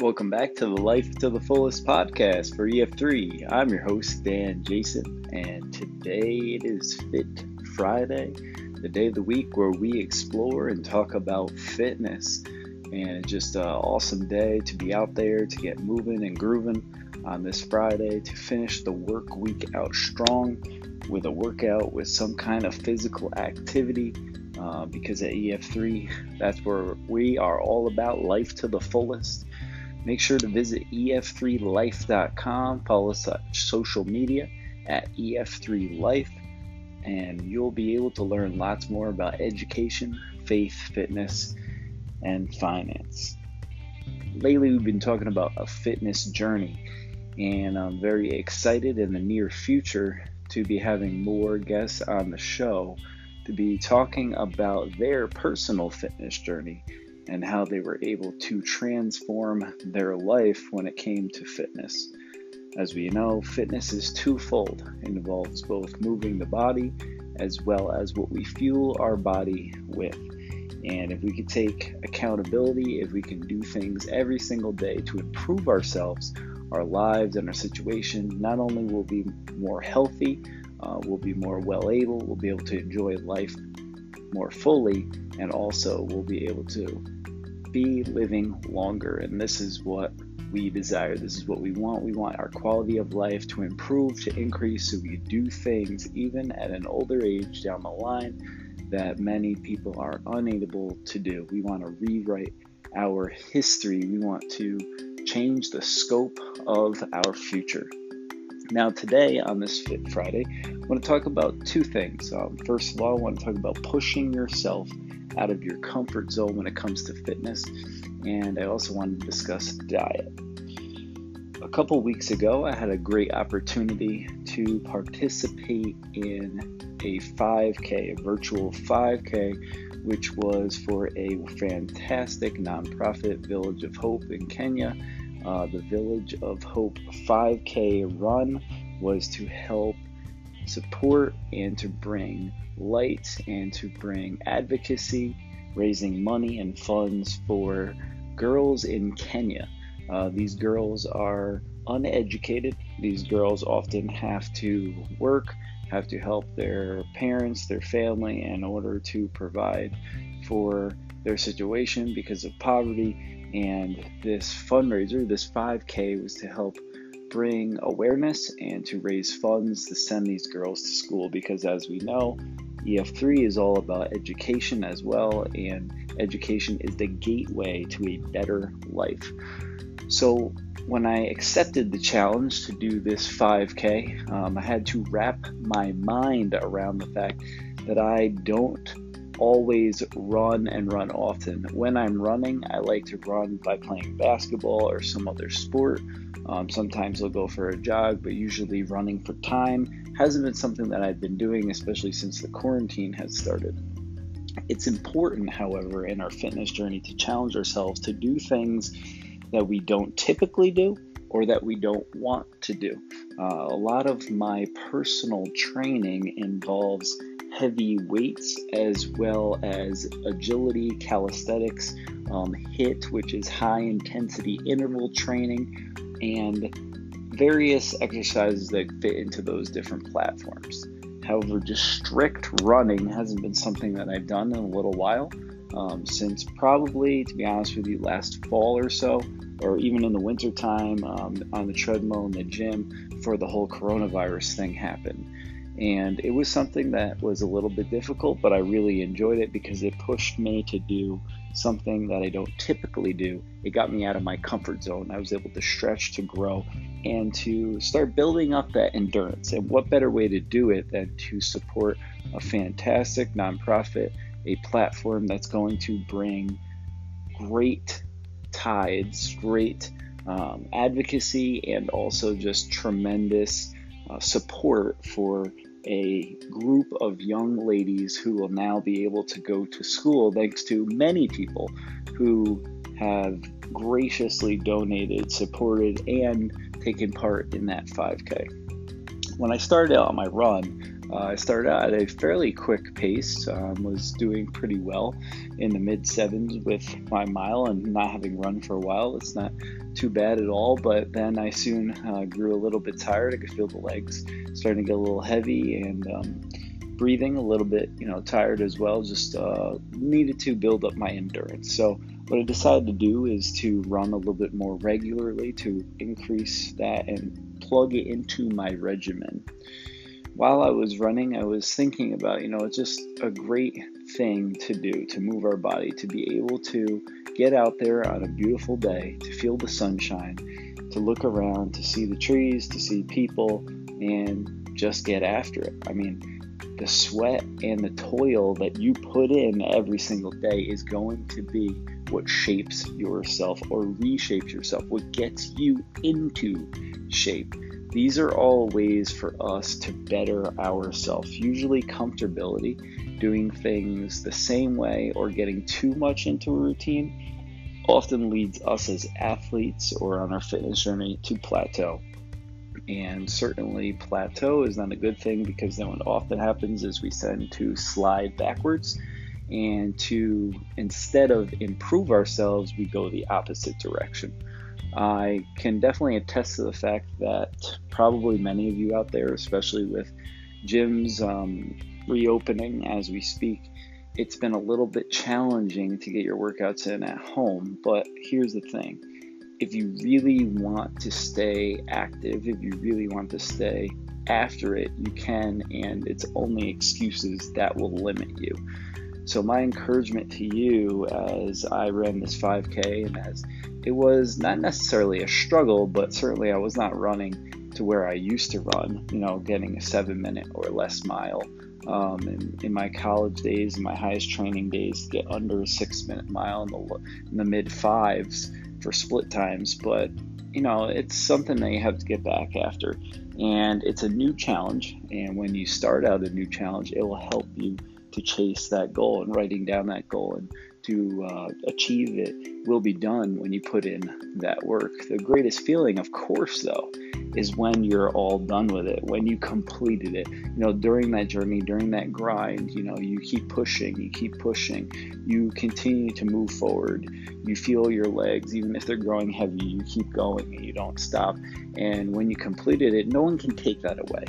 Welcome back to the Life to the Fullest podcast for EF3. I'm your host, Dan Jason, and today it is Fit Friday, the day of the week where we explore and talk about fitness. And it's just an awesome day to be out there, to get moving and grooving on this Friday, to finish the work week out strong with a workout with some kind of physical activity. Uh, because at EF3, that's where we are all about life to the fullest Make sure to visit ef3life.com. Follow us on social media at ef3life, and you'll be able to learn lots more about education, faith, fitness, and finance. Lately, we've been talking about a fitness journey, and I'm very excited in the near future to be having more guests on the show to be talking about their personal fitness journey and how they were able to transform their life when it came to fitness. As we know, fitness is twofold. It involves both moving the body as well as what we fuel our body with. And if we could take accountability, if we can do things every single day to improve ourselves, our lives, and our situation, not only will be more healthy, uh, we'll be more well able, we'll be able to enjoy life more fully, and also we'll be able to be living longer. And this is what we desire. This is what we want. We want our quality of life to improve, to increase, so we do things even at an older age down the line that many people are unable to do. We want to rewrite our history. We want to change the scope of our future. Now, today on this Fit Friday, I want to talk about two things. Um, first of all, I want to talk about pushing yourself out of your comfort zone when it comes to fitness. And I also wanted to discuss diet. A couple weeks ago, I had a great opportunity to participate in a 5K, a virtual 5K, which was for a fantastic nonprofit Village of Hope in Kenya. Uh, the Village of Hope 5K run was to help support and to bring light and to bring advocacy, raising money and funds for girls in Kenya. Uh, these girls are uneducated. These girls often have to work, have to help their parents, their family, in order to provide for their situation because of poverty. And this fundraiser, this 5K, was to help bring awareness and to raise funds to send these girls to school because, as we know, EF3 is all about education as well, and education is the gateway to a better life. So, when I accepted the challenge to do this 5K, um, I had to wrap my mind around the fact that I don't always run and run often. When I'm running, I like to run by playing basketball or some other sport. Um, sometimes I'll go for a jog, but usually running for time hasn't been something that I've been doing, especially since the quarantine has started. It's important, however, in our fitness journey to challenge ourselves to do things that we don't typically do or that we don't want to do. Uh, a lot of my personal training involves heavy weights as well as agility, calisthenics, um, HIIT, which is high intensity interval training, and various exercises that fit into those different platforms. However, just strict running hasn't been something that I've done in a little while. Um, since probably, to be honest with you, last fall or so, or even in the wintertime um, on the treadmill in the gym for the whole coronavirus thing happened. And it was something that was a little bit difficult, but I really enjoyed it because it pushed me to do something that I don't typically do. It got me out of my comfort zone. I was able to stretch, to grow, and to start building up that endurance. And what better way to do it than to support a fantastic nonprofit, a platform that's going to bring great tides, great um, advocacy, and also just tremendous uh, support for a group of young ladies who will now be able to go to school thanks to many people who have graciously donated, supported, and taken part in that 5K. When I started out on my run, Uh, I started at a fairly quick pace, um, was doing pretty well in the mid sevens with my mile and not having run for a while. It's not too bad at all, but then I soon uh, grew a little bit tired. I could feel the legs starting to get a little heavy and um, breathing a little bit, you know, tired as well. Just uh, needed to build up my endurance. So what I decided to do is to run a little bit more regularly to increase that and plug it into my regimen. While I was running, I was thinking about, you know, it's just a great thing to do to move our body, to be able to get out there on a beautiful day, to feel the sunshine, to look around, to see the trees, to see people, and just get after it. I mean, the sweat and the toil that you put in every single day is going to be what shapes yourself or reshapes yourself, what gets you into shape. These are all ways for us to better ourselves. Usually, comfortability, doing things the same way or getting too much into a routine, often leads us as athletes or on our fitness journey to plateau. And certainly, plateau is not a good thing because then what often happens is we tend to slide backwards. And to instead of improve ourselves, we go the opposite direction. I can definitely attest to the fact that probably many of you out there, especially with gyms um, reopening as we speak, it's been a little bit challenging to get your workouts in at home. But here's the thing if you really want to stay active, if you really want to stay after it, you can, and it's only excuses that will limit you. So, my encouragement to you as I ran this 5K, and as it was not necessarily a struggle, but certainly I was not running to where I used to run, you know, getting a seven minute or less mile. Um, in, in, my college days, in my highest training days, to get under a six minute mile in the, in the mid fives for split times, but you know, it's something that you have to get back after. And it's a new challenge. And when you start out a new challenge, it will help you to chase that goal and writing down that goal and to uh, achieve it will be done when you put in that work. The greatest feeling, of course, though, is when you're all done with it, when you completed it. You know, during that journey, during that grind, you know, you keep pushing, you keep pushing, you continue to move forward. You feel your legs, even if they're growing heavy, you keep going and you don't stop. And when you completed it, no one can take that away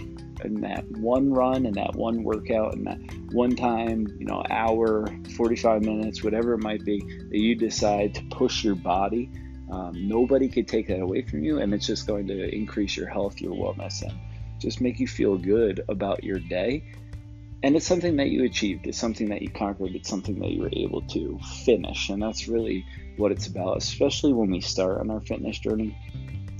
in that one run and that one workout and that one time, you know, hour, 45 minutes, whatever it might be, that you decide to push your body, um, nobody could take that away from you. And it's just going to increase your health, your wellness, and just make you feel good about your day. And it's something that you achieved. It's something that you conquered. It's something that you were able to finish. And that's really what it's about, especially when we start on our fitness journey.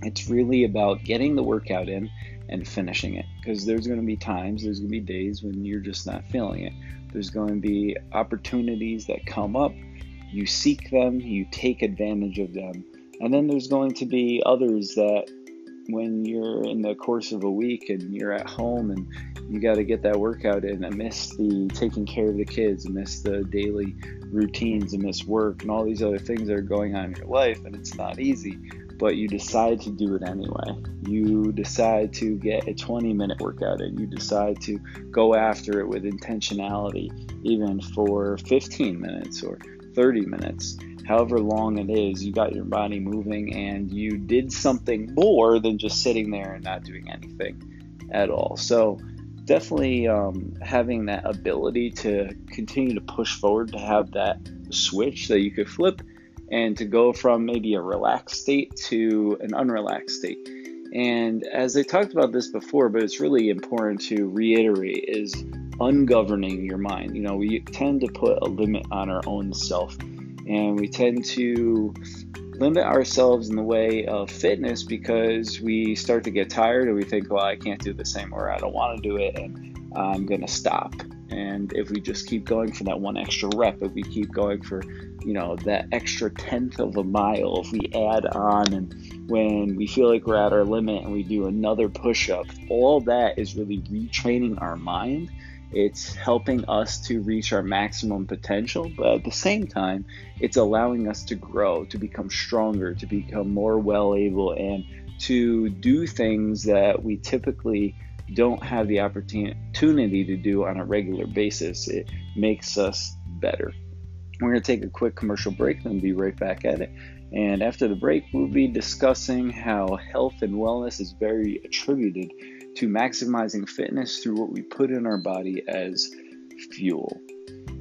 It's really about getting the workout in and finishing it because there's going to be times, there's going to be days when you're just not feeling it. There's going to be opportunities that come up, you seek them, you take advantage of them. And then there's going to be others that when you're in the course of a week and you're at home and you got to get that workout in and miss the taking care of the kids and miss the daily routines and miss work and all these other things that are going on in your life and it's not easy but you decide to do it anyway. You decide to get a 20 minute workout and you decide to go after it with intentionality, even for 15 minutes or 30 minutes. However long it is, you got your body moving and you did something more than just sitting there and not doing anything at all. So, definitely um, having that ability to continue to push forward, to have that switch that you could flip and to go from maybe a relaxed state to an unrelaxed state. And as I talked about this before, but it's really important to reiterate is ungoverning your mind. You know, we tend to put a limit on our own self, and we tend to limit ourselves in the way of fitness because we start to get tired and we think, well, I can't do this anymore, I don't want to do it, and I'm going to stop. And if we just keep going for that one extra rep, if we keep going for, you know, that extra tenth of a mile, if we add on and when we feel like we're at our limit and we do another push up, all that is really retraining our mind. It's helping us to reach our maximum potential, but at the same time, it's allowing us to grow, to become stronger, to become more well able, and to do things that we typically don't have the opportunity to do on a regular basis. It makes us better. We're going to take a quick commercial break, then be right back at it. And after the break, we'll be discussing how health and wellness is very attributed to maximizing fitness through what we put in our body as fuel.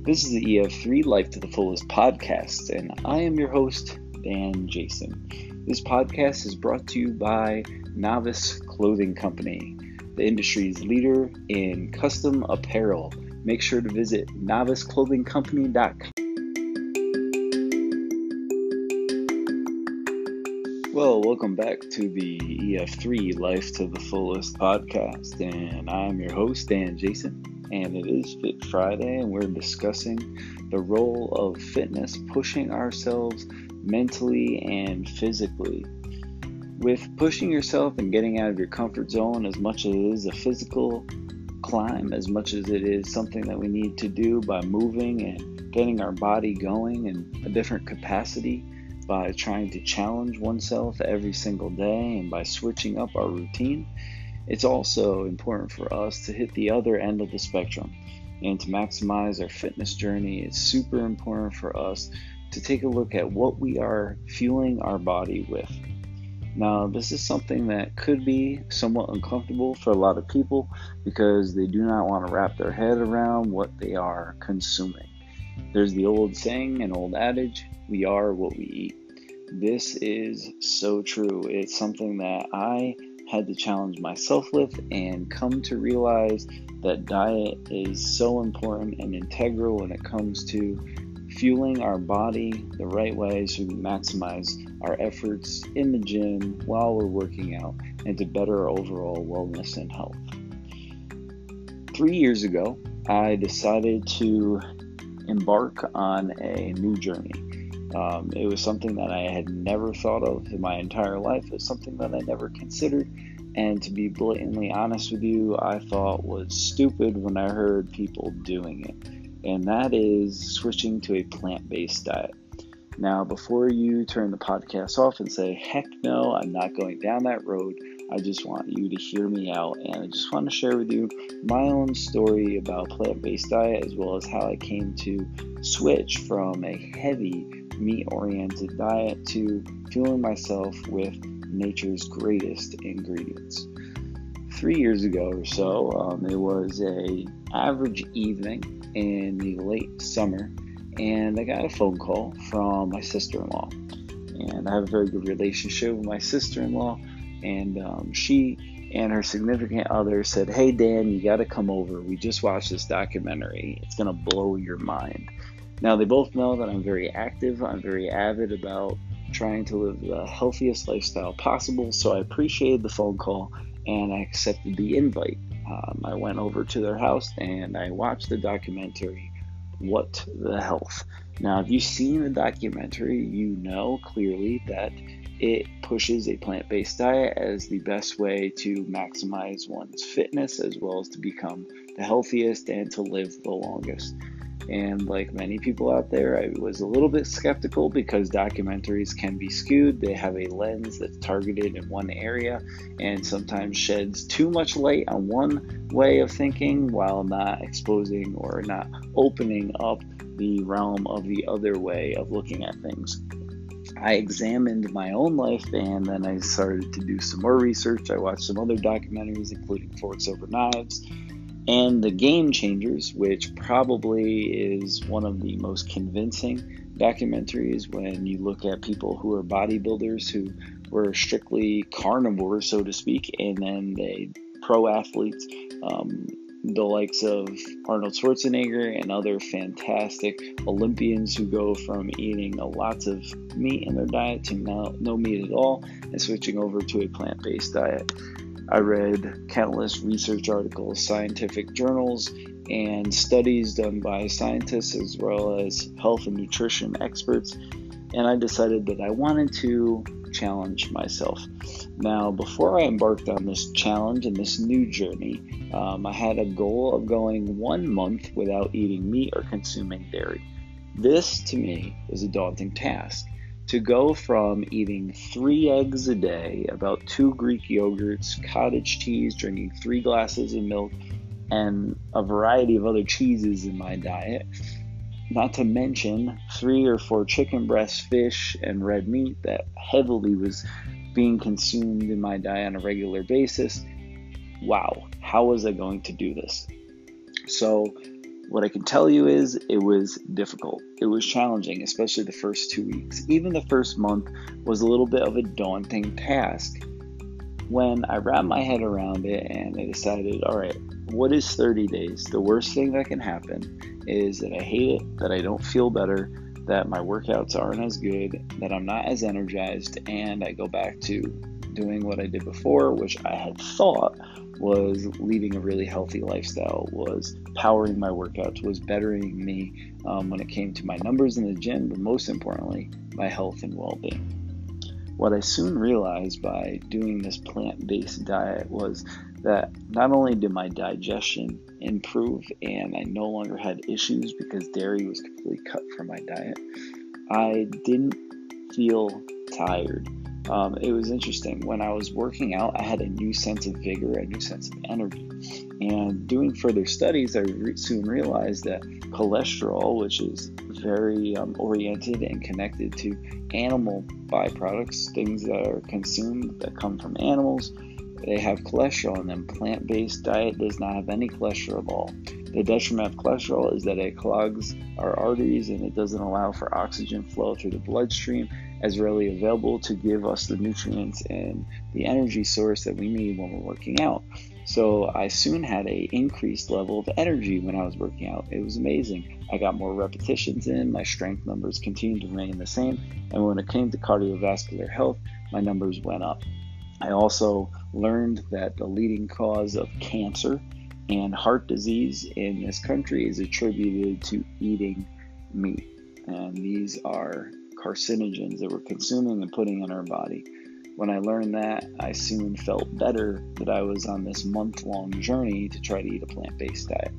This is the EF3 Life to the Fullest podcast, and I am your host, Dan Jason. This podcast is brought to you by Novice Clothing Company, the industry's leader in custom apparel. Make sure to visit noviceclothingcompany.com. Well, welcome back to the EF3 Life to the Fullest podcast, and I'm your host, Dan Jason, and it is Fit Friday, and we're discussing the role of fitness pushing ourselves mentally and physically. With pushing yourself and getting out of your comfort zone as much as it is a physical climb, as much as it is something that we need to do by moving and getting our body going in a different capacity by trying to challenge oneself every single day and by switching up our routine, it's also important for us to hit the other end of the spectrum and to maximize our fitness journey. It's super important for us to take a look at what we are fueling our body with. Now, this is something that could be somewhat uncomfortable for a lot of people because they do not want to wrap their head around what they are consuming. There's the old saying, an old adage we are what we eat. This is so true. It's something that I had to challenge myself with and come to realize that diet is so important and integral when it comes to fueling our body the right way so we maximize our efforts in the gym while we're working out and to better our overall wellness and health. Three years ago, I decided to embark on a new journey. Um, it was something that I had never thought of in my entire life. It was something that I never considered. And to be blatantly honest with you, I thought was stupid when I heard people doing it. And that is switching to a plant based diet. Now, before you turn the podcast off and say, heck no, I'm not going down that road, I just want you to hear me out. And I just want to share with you my own story about plant based diet as well as how I came to switch from a heavy meat oriented diet to fueling myself with nature's greatest ingredients. Three years ago or so, um, it was a average evening in the late summer, and I got a phone call from my sister-in-law. And I have a very good relationship with my sister-in-law, and um, she and her significant other said, "Hey Dan, you got to come over. We just watched this documentary. It's gonna blow your mind." Now, they both know that I'm very active, I'm very avid about trying to live the healthiest lifestyle possible, so I appreciated the phone call and I accepted the invite. Um, I went over to their house and I watched the documentary, What the Health. Now, if you've seen the documentary, you know clearly that it pushes a plant based diet as the best way to maximize one's fitness as well as to become the healthiest and to live the longest. And like many people out there, I was a little bit skeptical because documentaries can be skewed. They have a lens that's targeted in one area and sometimes sheds too much light on one way of thinking while not exposing or not opening up the realm of the other way of looking at things. I examined my own life and then I started to do some more research. I watched some other documentaries, including Forks Over Knives and The Game Changers, which probably is one of the most convincing documentaries when you look at people who are bodybuilders who were strictly carnivores, so to speak, and then they pro athletes, um, the likes of Arnold Schwarzenegger and other fantastic Olympians who go from eating lots of meat in their diet to no, no meat at all and switching over to a plant based diet. I read countless research articles, scientific journals, and studies done by scientists as well as health and nutrition experts, and I decided that I wanted to challenge myself. Now, before I embarked on this challenge and this new journey, um, I had a goal of going one month without eating meat or consuming dairy. This, to me, was a daunting task. To go from eating three eggs a day, about two Greek yogurts, cottage cheese, drinking three glasses of milk, and a variety of other cheeses in my diet, not to mention three or four chicken breasts, fish, and red meat that heavily was being consumed in my diet on a regular basis. Wow, how was I going to do this? So, what I can tell you is it was difficult. It was challenging, especially the first two weeks. Even the first month was a little bit of a daunting task. When I wrapped my head around it and I decided, all right, what is 30 days? The worst thing that can happen is that I hate it, that I don't feel better, that my workouts aren't as good, that I'm not as energized, and I go back to doing what I did before, which I had thought was leading a really healthy lifestyle, was powering my workouts, was bettering me um, when it came to my numbers in the gym, but most importantly, my health and well being. What I soon realized by doing this plant based diet was that not only did my digestion improve and I no longer had issues because dairy was completely cut from my diet, I didn't feel tired um, it was interesting. When I was working out, I had a new sense of vigor, a new sense of energy. And doing further studies, I re- soon realized that cholesterol, which is very um, oriented and connected to animal byproducts, things that are consumed that come from animals, they have cholesterol in them. Plant based diet does not have any cholesterol at all. The detriment of cholesterol is that it clogs our arteries and it doesn't allow for oxygen flow through the bloodstream as readily available to give us the nutrients and the energy source that we need when we're working out. So I soon had a increased level of energy when I was working out. It was amazing. I got more repetitions in, my strength numbers continued to remain the same, and when it came to cardiovascular health, my numbers went up. I also learned that the leading cause of cancer and heart disease in this country is attributed to eating meat. And these are carcinogens that we're consuming and putting in our body. When I learned that, I soon felt better that I was on this month long journey to try to eat a plant based diet.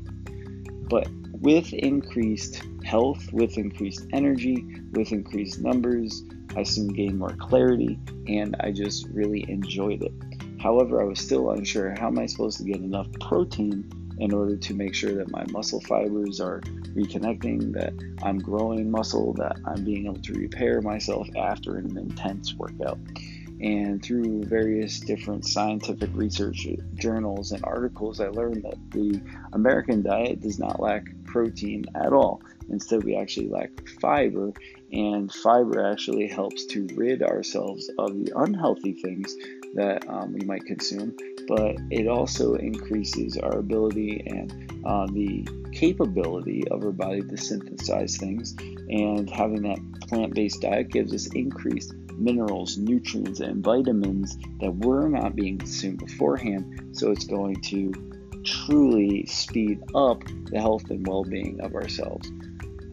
But with increased health, with increased energy, with increased numbers, I soon gained more clarity and I just really enjoyed it. However, I was still unsure how am I supposed to get enough protein in order to make sure that my muscle fibers are reconnecting, that I'm growing muscle, that I'm being able to repair myself after an intense workout. And through various different scientific research journals and articles, I learned that the American diet does not lack protein at all. Instead, we actually lack fiber, and fiber actually helps to rid ourselves of the unhealthy things that um, we might consume, but it also increases our ability and uh, the capability of our body to synthesize things. And having that plant based diet gives us increased minerals, nutrients, and vitamins that were not being consumed beforehand. So it's going to truly speed up the health and well being of ourselves.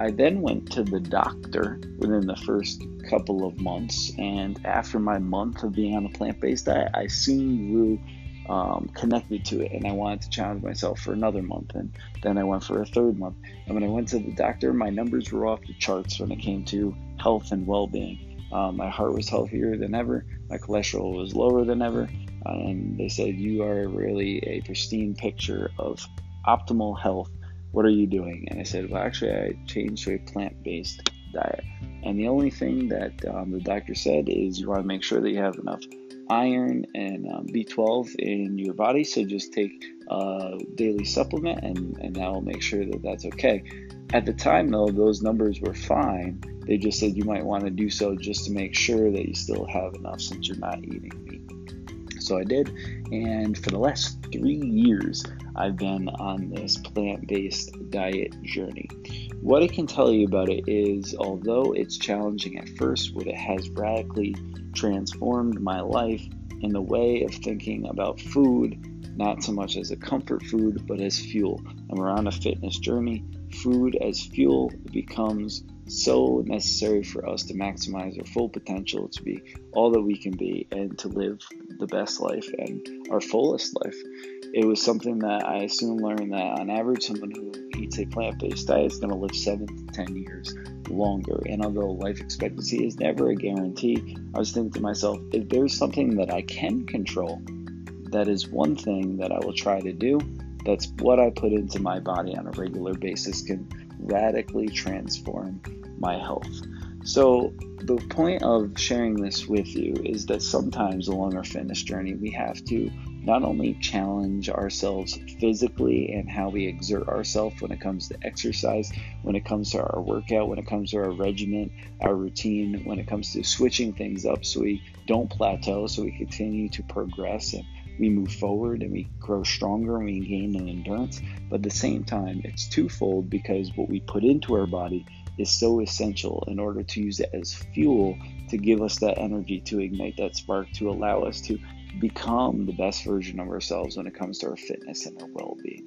I then went to the doctor within the first couple of months, and after my month of being on a plant based diet, I soon grew um, connected to it, and I wanted to challenge myself for another month, and then I went for a third month. And when I went to the doctor, my numbers were off the charts when it came to health and well being. Um, my heart was healthier than ever, my cholesterol was lower than ever, and they said, You are really a pristine picture of optimal health what are you doing? And I said, well, actually, I changed to a plant based diet. And the only thing that um, the doctor said is you want to make sure that you have enough iron and um, B12 in your body. So just take a daily supplement, and, and that will make sure that that's okay. At the time, though, those numbers were fine. They just said you might want to do so just to make sure that you still have enough since you're not eating meat. So I did, and for the last three years, I've been on this plant based diet journey. What I can tell you about it is, although it's challenging at first, what it has radically transformed my life in the way of thinking about food, not so much as a comfort food, but as fuel. And we're on a fitness journey. Food as fuel becomes so necessary for us to maximize our full potential to be all that we can be and to live the best life and our fullest life. It was something that I soon learned that on average, someone who eats a plant based diet is going to live seven to 10 years longer. And although life expectancy is never a guarantee, I was thinking to myself, if there's something that I can control, that is one thing that I will try to do. That's what I put into my body on a regular basis can radically transform my health. So, the point of sharing this with you is that sometimes along our fitness journey, we have to not only challenge ourselves physically and how we exert ourselves when it comes to exercise, when it comes to our workout, when it comes to our regimen, our routine, when it comes to switching things up so we don't plateau, so we continue to progress and we move forward and we grow stronger and we gain an endurance. But at the same time, it's twofold because what we put into our body is so essential in order to use it as fuel to give us that energy to ignite that spark to allow us to become the best version of ourselves when it comes to our fitness and our well being.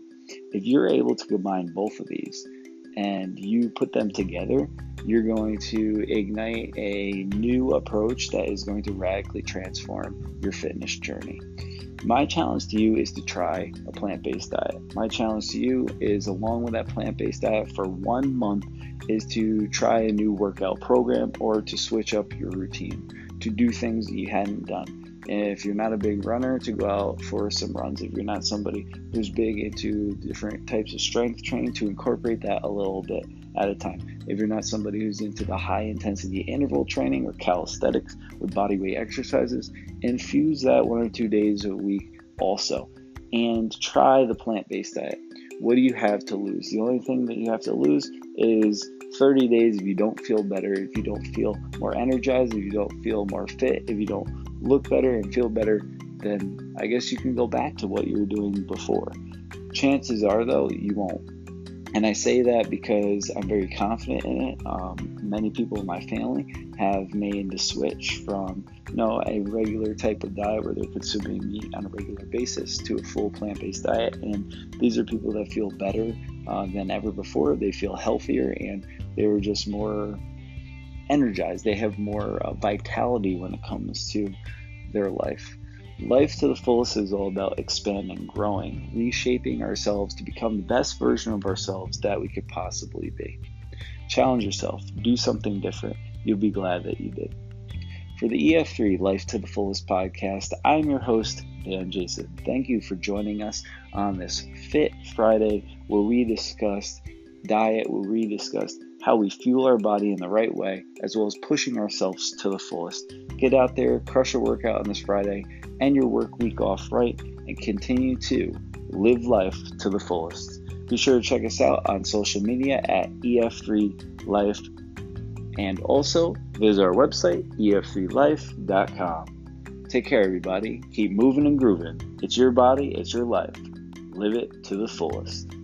If you're able to combine both of these and you put them together, you're going to ignite a new approach that is going to radically transform your fitness journey. My challenge to you is to try a plant based diet. My challenge to you is, along with that plant based diet, for one month, is to try a new workout program or to switch up your routine, to do things that you hadn't done if you're not a big runner, to go out for some runs. If you're not somebody who's big into different types of strength training, to incorporate that a little bit at a time. If you're not somebody who's into the high intensity interval training or calisthenics with body weight exercises, infuse that one or two days a week also. And try the plant based diet. What do you have to lose? The only thing that you have to lose is 30 days if you don't feel better, if you don't feel more energized, if you don't feel more fit, if you don't look better and feel better, then I guess you can go back to what you were doing before. Chances are, though, you won't. And I say that because I'm very confident in it. Um, many people in my family have made the switch from you know a regular type of diet where they're consuming meat on a regular basis to a full plant-based diet, and these are people that feel better uh, than ever before. They feel healthier, and they were just more energized. They have more uh, vitality when it comes to their life. Life to the fullest is all about expanding, growing, reshaping ourselves to become the best version of ourselves that we could possibly be. Challenge yourself, do something different. You'll be glad that you did. For the EF3 Life to the Fullest podcast, I'm your host, Dan Jason. Thank you for joining us on this Fit Friday where we discussed diet, where we discussed how we fuel our body in the right way, as well as pushing ourselves to the fullest. Get out there, crush a workout on this Friday, end your work week off right, and continue to live life to the fullest. Be sure to check us out on social media at EF3Life and also visit our website, ef3life.com. Take care, everybody. Keep moving and grooving. It's your body, it's your life. Live it to the fullest.